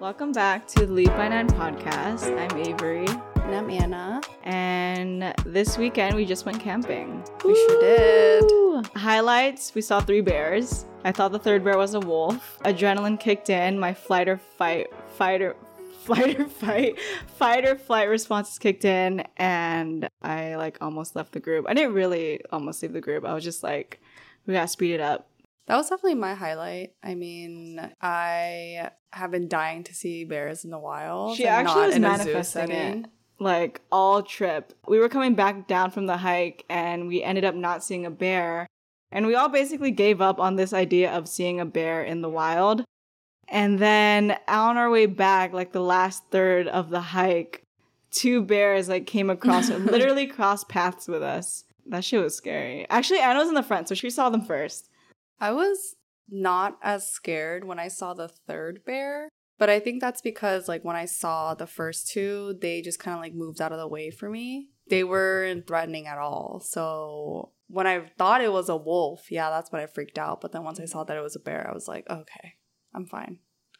Welcome back to the Lead by Nine podcast. I'm Avery. And I'm Anna. And this weekend we just went camping. We sure did. Highlights we saw three bears. I thought the third bear was a wolf. Adrenaline kicked in. My flight or fight, fighter, flight or fight, fight or flight responses kicked in. And I like almost left the group. I didn't really almost leave the group. I was just like, we gotta speed it up. That was definitely my highlight. I mean, I have been dying to see bears in the wild. She and actually not was manifesting it. Like all trip. We were coming back down from the hike and we ended up not seeing a bear. And we all basically gave up on this idea of seeing a bear in the wild. And then on our way back, like the last third of the hike, two bears like came across literally crossed paths with us. That shit was scary. Actually, Anna was in the front, so she saw them first. I was not as scared when I saw the third bear, but I think that's because like when I saw the first two, they just kind of like moved out of the way for me. They weren't threatening at all. So when I thought it was a wolf, yeah, that's when I freaked out. But then once I saw that it was a bear, I was like, okay, I'm fine.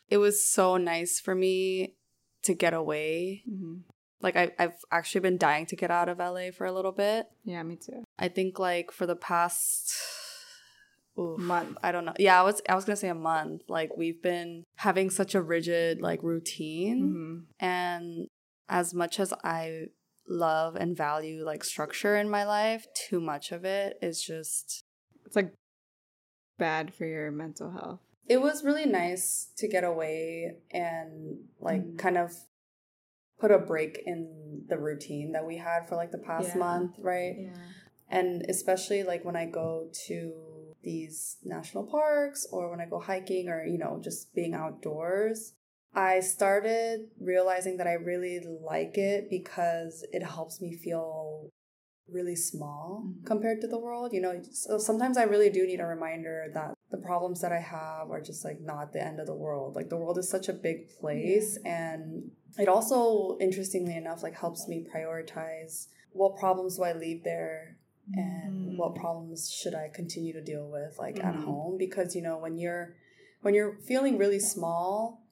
It was so nice for me to get away. Mm-hmm. Like I, I've actually been dying to get out of LA for a little bit. Yeah, me too. I think like for the past oof, Month. I don't know. Yeah, I was I was gonna say a month. Like we've been having such a rigid like routine, Mhm. and as much as I love and value like structure in my life, too much of it is just. It's like bad for your mental health. It was really nice to get away and like Mhm. kind of put a break in the routine that we had for like the past Yeah. month, right? Yeah. And especially like when I go to these national parks or when I go hiking or, you know, just being outdoors, I started realizing that I really like it because it helps me feel really small Mhm. compared to the world. You know, so sometimes I really do need a reminder that the problems that I have are just like not the end of the world. Like the world is such a big place and it also interestingly enough like helps me prioritize what problems do I leave there and Mm. what problems should I continue to deal with like at Mhm. home because you know when you're when you're feeling really small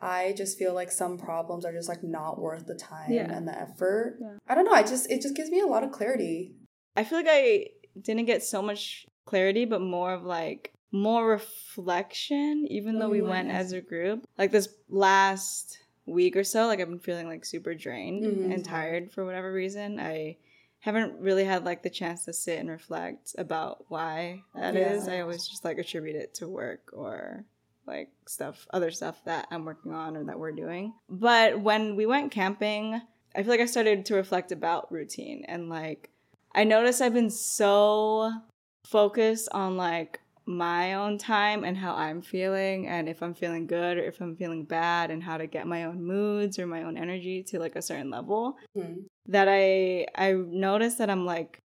I just feel like some problems are just like not worth the time Yeah. and the effort. Yeah. I don't know, I just it just gives me a lot of clarity. I feel like I didn't get so much clarity, but more of like more reflection, even though we went Mm. as a group. Like this last week or so, like I've been feeling like super drained Mhm. and tired for whatever reason. I haven't really had like the chance to sit and reflect about why that is. Yeah. I always just like attribute it to work or like stuff, other stuff that I'm working on or that we're doing. But when we went camping, I feel like I started to reflect about routine and like I noticed I've been so focused on like my own time and how I'm feeling and if I'm feeling good or if I'm feeling bad and how to get my own moods or my own energy to like a certain level Mhm. that I I noticed that I'm like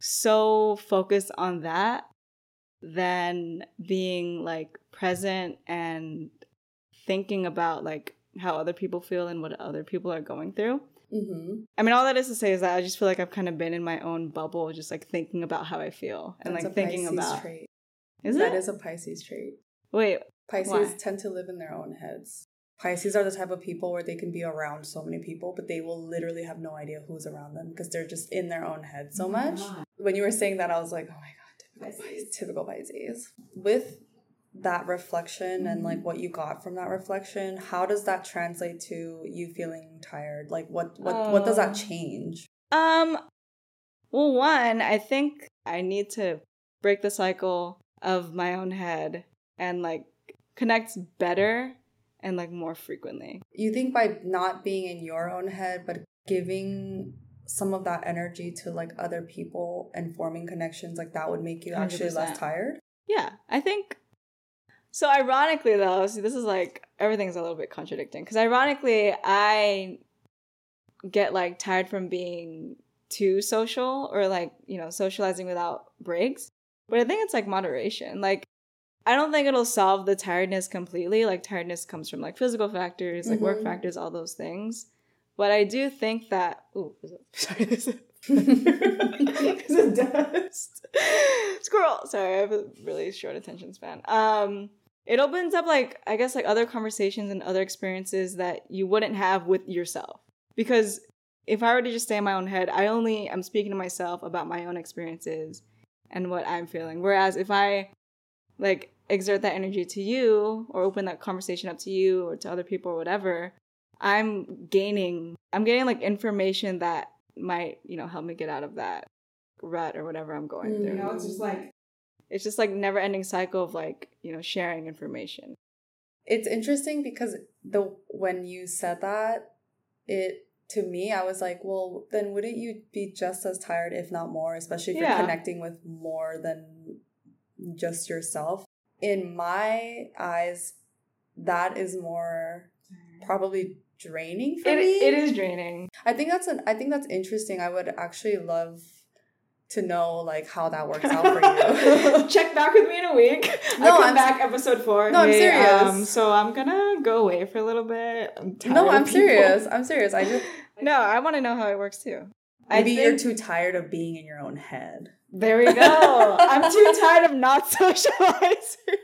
so focused on that than being like present and thinking about like how other people feel and what other people are going through. Mm-hmm. I mean, all that is to say is that I just feel like I've kind of been in my own bubble, just like thinking about how I feel and That's like thinking Pisces about. trait. Is That it? is a Pisces trait. Wait, Pisces Why? tend to live in their own heads. Pisces are the type of people where they can be around so many people, but they will literally have no idea who's around them because they're just in their own head Oh so much. When you were saying that, I was like, oh my god, typical Pisces. Typical Pisces. With that reflection and Mm-hmm. like what you got from that reflection, how does that translate to you feeling tired? Like what what what does that Oh. change? Um, well, one, I think I need to break the cycle of my own head and like connects better and like more frequently. You think by not being in your own head, but giving some of that energy to like other people and forming connections, like that would make you actually 100%. less tired? Yeah, I think. So ironically, though, see, this is like everything's a little bit contradicting because ironically, I get like tired from being too social or like you know socializing without breaks. But I think it's like moderation. Like I don't think it'll solve the tiredness completely. Like tiredness comes from like physical factors, like work Mhm. factors, all those things. But I do think that. Ooh, is it- sorry, this is. Is it dust? Squirrel. Sorry, I have a really short attention span. Um, it opens up like I guess like other conversations and other experiences that you wouldn't have with yourself. Because if I were to just stay in my own head, I only am speaking to myself about my own experiences and what I'm feeling. Whereas if I like exert that energy to you or open that conversation up to you or to other people or whatever, I'm gaining I'm getting like information that might, you know, help me get out of that rut or whatever I'm going mm. through. You know, it's just like it's just like never ending cycle of like, you know, sharing information. It's interesting because the when you said that, it to me, I was like, well, then wouldn't you be just as tired, if not more, especially if Yeah. you're connecting with more than just yourself? In my eyes, that is more probably draining for It, me. it is draining. I think that's an I think that's interesting. I would actually love to know like how that works out for you. Check back with me in a week. No, I'm- back episode four. No, I'm Hey, serious. Um, so I'm gonna go away for a little bit. I'm no, I'm serious. I'm serious. I just No, I want to know how it works too. Maybe you're too tired of being in your own head. There we go. I'm too tired of not socializing.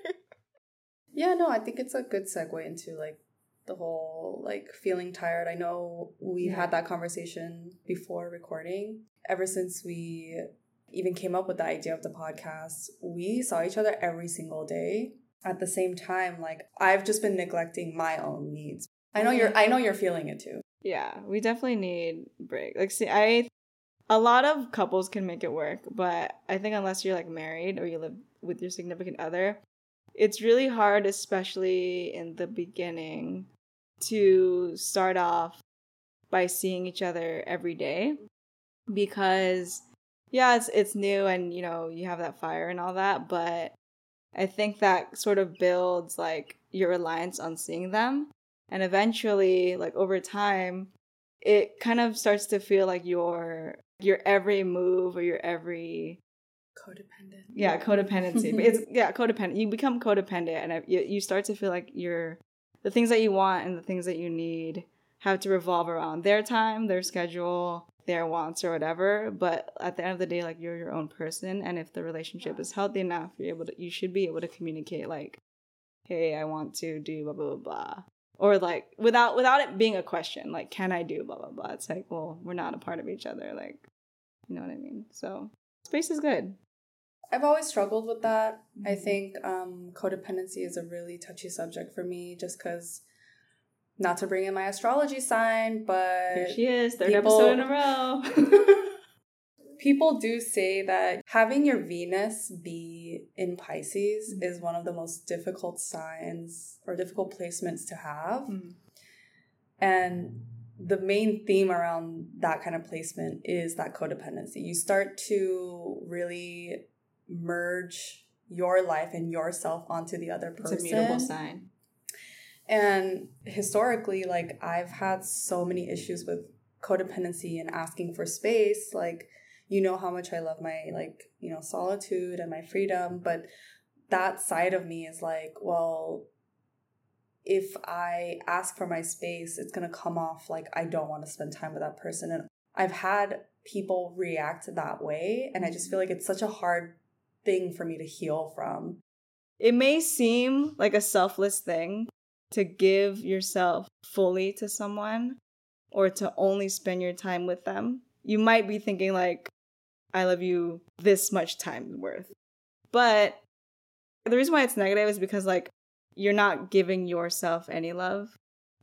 Yeah, no, I think it's a good segue into like the whole like feeling tired. I know we've Yeah. had that conversation before recording. Ever since we even came up with the idea of the podcast, we saw each other every single day. At the same time, like I've just been neglecting my own needs. I know you're I know you're feeling it too. Yeah, we definitely need break. Like, see, I a lot of couples can make it work, but I think unless you're like married or you live with your significant other, it's really hard, especially in the beginning, to start off by seeing each other every day because yeah, it's it's new and you know, you have that fire and all that, but I think that sort of builds like your reliance on seeing them and eventually like over time it kind of starts to feel like your your every move or your every Codependent. yeah codependency but it's yeah codependent you become codependent and you, you start to feel like you're the things that you want and the things that you need have to revolve around their time their schedule their wants or whatever but at the end of the day like you're your own person and if the relationship is healthy enough you're able to you should be able to communicate like hey i want to do blah blah blah blah. Or like without without it being a question like can i do blah blah blah? It's like well we're not a part of each other like you know what i mean? So space is good. I've always struggled with that. I think um, codependency is a really touchy subject for me just because, not to bring in my astrology sign, but Here she is, third people- episode in a row. people do say that having your Venus be in Pisces Mhm. is one of the most difficult signs or difficult placements to have. Mhm. And the main theme around that kind of placement is that codependency. You start to really merge your life and yourself onto the other person. It's a mutable sign. And historically, like I've had so many issues with codependency and asking for space. Like, you know how much I love my like, you know, solitude and my freedom, but that side of me is like, well, if I ask for my space, it's gonna come off like I don't want to spend time with that person. And I've had people react that way, and I just feel like it's such a hard thing for me to heal from. It may seem like a selfless thing to give yourself fully to someone or to only spend your time with them. You might be thinking, like, I love you this much time worth. But the reason why it's negative is because, like, you're not giving yourself any love.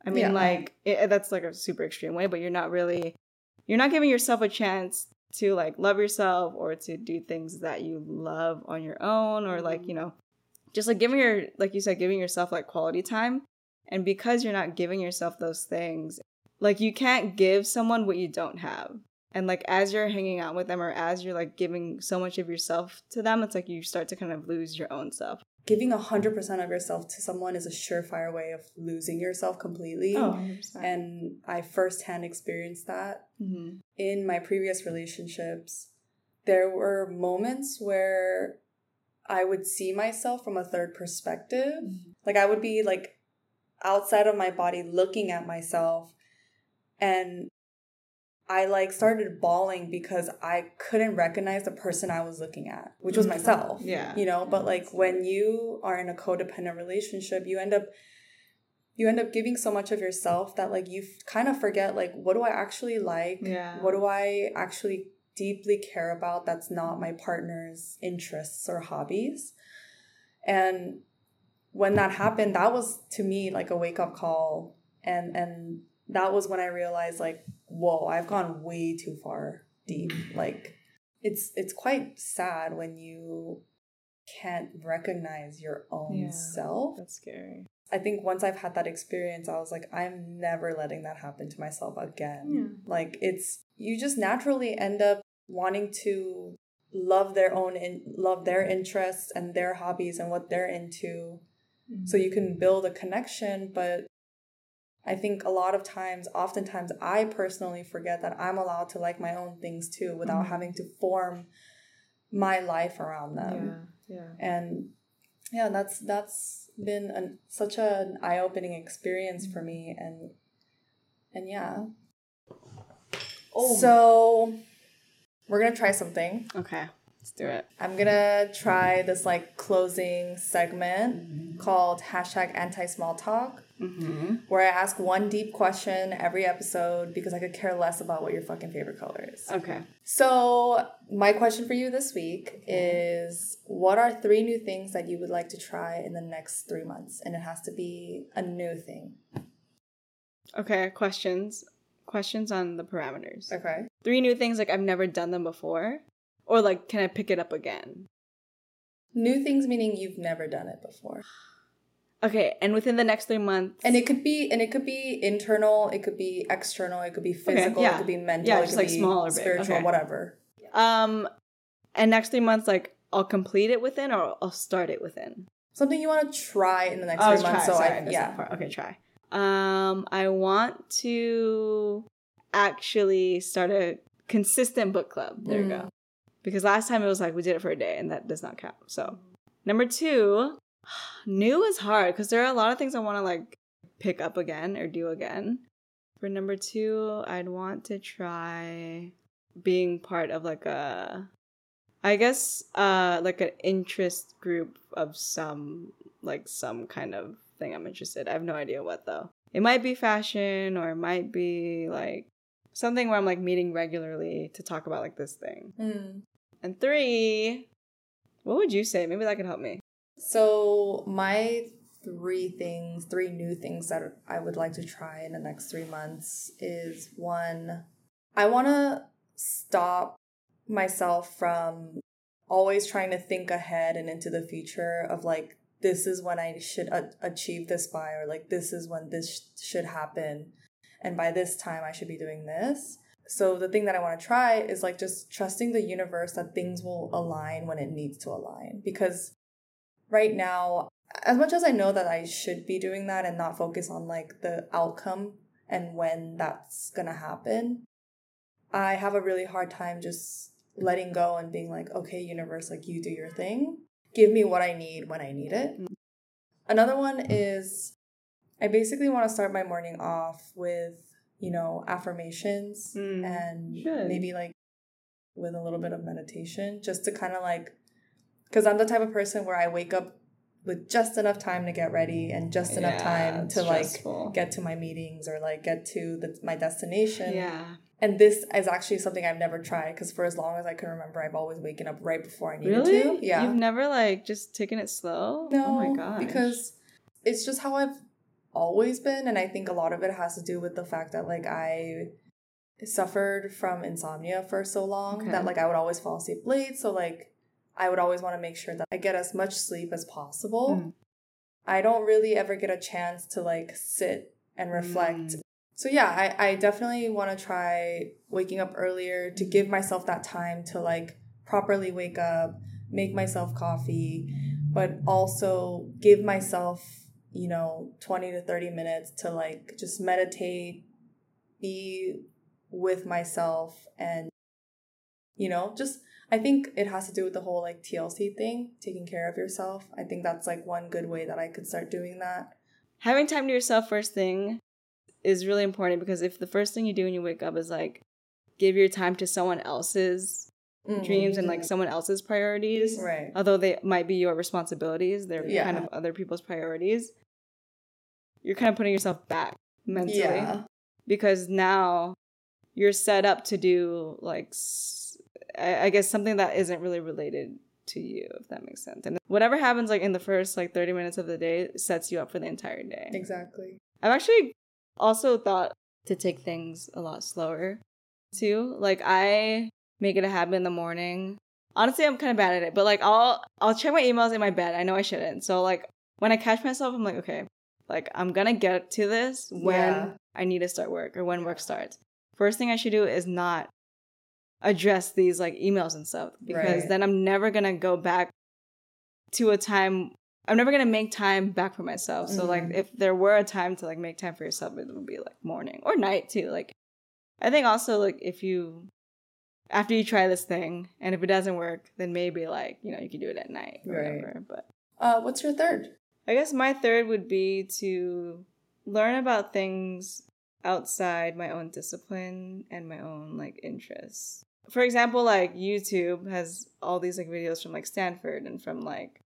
I mean, Yeah. like, it, that's like a super extreme way, but you're not really, you're not giving yourself a chance to, like, love yourself or to do things that you love on your own or, like, mm-hmm. you know, just like giving your like you said giving yourself like quality time and because you're not giving yourself those things like you can't give someone what you don't have and like as you're hanging out with them or as you're like giving so much of yourself to them it's like you start to kind of lose your own self Giving 100% of yourself to someone is a surefire way of losing yourself completely. and And I firsthand experienced that mm-hmm. in my previous relationships. There were moments where I would see myself from a third perspective. Like I would be like outside of my body looking at myself and I like started bawling because I couldn't recognize the person I was looking at, which was mm. myself. Yeah. You know, but like when you are in a codependent relationship, you end up you end up giving so much of yourself that like you kind of forget like what do I actually like? Yeah. What do I actually deeply care about that's not my partner's interests or hobbies? And when that happened, that was to me like a wake up call and and that was when I realized like whoa, I've gone way too far deep. Like it's it's quite sad when you can't recognize your own Yeah. self. That's scary. I think once I've had that experience, I was like, I'm never letting that happen to myself again. Yeah. Like it's you just naturally end up wanting to love their own in, love their interests and their hobbies and what they're into so you can build a connection but i think a lot of times oftentimes i personally forget that i'm allowed to like my own things too without Mhm. having to form my life around them yeah. Yeah. and yeah that's that's been an, such an eye-opening experience for me and and yeah Oh. so we're gonna try something Okay. Let's do it. i'm gonna try this like closing segment called hashtag anti-small talk Mm-hmm. where i ask one deep question every episode because i could care less about what your fucking favorite color is Okay. so, my question for you this week is what are three new things that you would like to try in the next three months? And it has to be a new thing. Okay. Questions. Questions on the parameters. Okay. Three new things like I've never done them before, or like can I pick it up again? New things meaning you've never done it before. Okay. And within the next three months. And it could be and it could be internal, it could be external, it could be physical, yeah. it could be mental, Yeah, it could like, be small or spiritual, Okay. whatever. um, and next three months like I'll complete it within, or I'll start it within. Something you want to try in the next Oh, three months. so sorry, I yeah. Okay, try. Um, I want to actually start a consistent book club. There you Mm. go. Because last time it was like we did it for a day, and that does not count. So, number two, new is hard because there are a lot of things I want to like pick up again or do again. For number two, I'd want to try being part of like a I guess uh like an interest group of some like some kind of thing I'm interested. I have no idea what though. It might be fashion or it might be like something where I'm like meeting regularly to talk about like this thing. Mm. And three, what would you say? Maybe that could help me. So my three things, three new things that I would like to try in the next three months is one, I want to stop myself from always trying to think ahead and into the future of like this is when I should a- achieve this by or like this is when this sh- should happen and by this time I should be doing this. So the thing that I want to try is like just trusting the universe that things will align when it needs to align because right now as much as I know that I should be doing that and not focus on like the outcome and when that's going to happen, I have a really hard time just letting go and being like, okay, universe, like you do your thing. Give me what I need when I need it. Mm. Another one is I basically want to start my morning off with, you know, affirmations Mm, and should. maybe like with a little bit of meditation just to kind of like, because I'm the type of person where I wake up with just enough time to get ready and just enough Yeah, time to like stressful. get to my meetings or like get to the, my destination. Yeah. And this is actually something I've never tried because for as long as I can remember, I've always waken up right before I needed Really? to. Yeah. You've never like just taken it slow? no, Oh my god. because it's just how I've always been, and I think a lot of it has to do with the fact that like I suffered from insomnia for so long Okay. that like I would always fall asleep late. So like I would always want to make sure that I get as much sleep as possible. Mm. I don't really ever get a chance to like sit and reflect. Mm. So yeah, I, I definitely want to try waking up earlier to give myself that time to like properly wake up, make myself coffee, but also give myself, you know, 20 to 30 minutes to like just meditate, be with myself and you know, just I think it has to do with the whole like TLC thing, taking care of yourself. I think that's like one good way that I could start doing that. having time to yourself first thing is really important because if the first thing you do when you wake up is like give your time to someone else's Mm-hmm. dreams and like someone else's priorities. Right. Although they might be your responsibilities, they're Yeah. kind of other people's priorities. You're kind of putting yourself back mentally Yeah. because now you're set up to do like I, guess something that isn't really related to you if that makes sense and whatever happens like in the first like 30 minutes of the day sets you up for the entire day Exactly. i've actually also thought to take things a lot slower too like i make it a habit in the morning honestly i'm kind of bad at it but like i'll i'll check my emails in my bed i know i shouldn't so like when i catch myself i'm like okay like i'm gonna get to this when Yeah. i need to start work or when work starts first thing i should do is not address these like emails and stuff because Right. then i'm never gonna go back to a time i'm never gonna make time back for myself so like Mhm. if there were a time to like make time for yourself it would be like morning or night too like i think also like if you after you try this thing and if it doesn't work then maybe like you know you can do it at night or Right. whatever but Uh, what's your third? I guess my third would be to learn about things outside my own discipline and my own like interests. For example, like YouTube has all these like videos from like Stanford and from like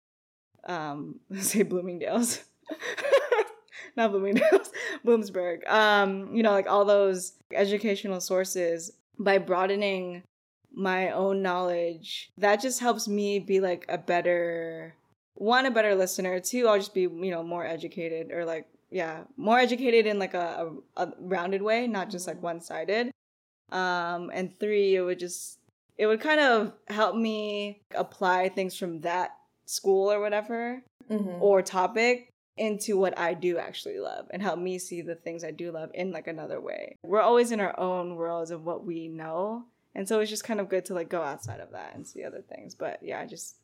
um say Bloomingdale's. Not Bloomingdale's, Bloomsburg. Um, you know, like all those educational sources by broadening my own knowledge, that just helps me be like a better one a better listener. Two i'll just be you know more educated or like yeah more educated in like a, a, a rounded way not just like one-sided. Um and three it would just it would kind of help me apply things from that school or whatever Mm-hmm. or topic into what i do actually love and help me see the things i do love in like another way. We're always in our own worlds of what we know and so it's just kind of good to like go outside of that and see other things but yeah i just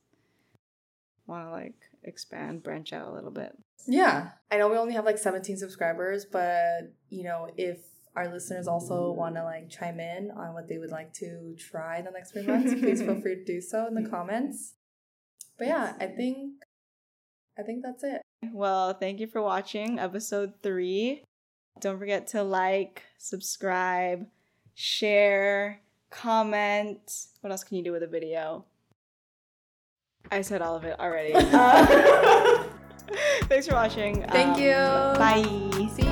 want to like expand branch out a little bit Yeah. I know we only have like 17 subscribers, but you know, if our listeners also want to like chime in on what they would like to try in the next three months, please feel free to do so in the comments. But yeah, I think I think that's it. well thank you for watching episode three don't forget to like subscribe share comment what else can you do with a video i said all of it already Uh, thanks for watching Thank Um, you. bye See you.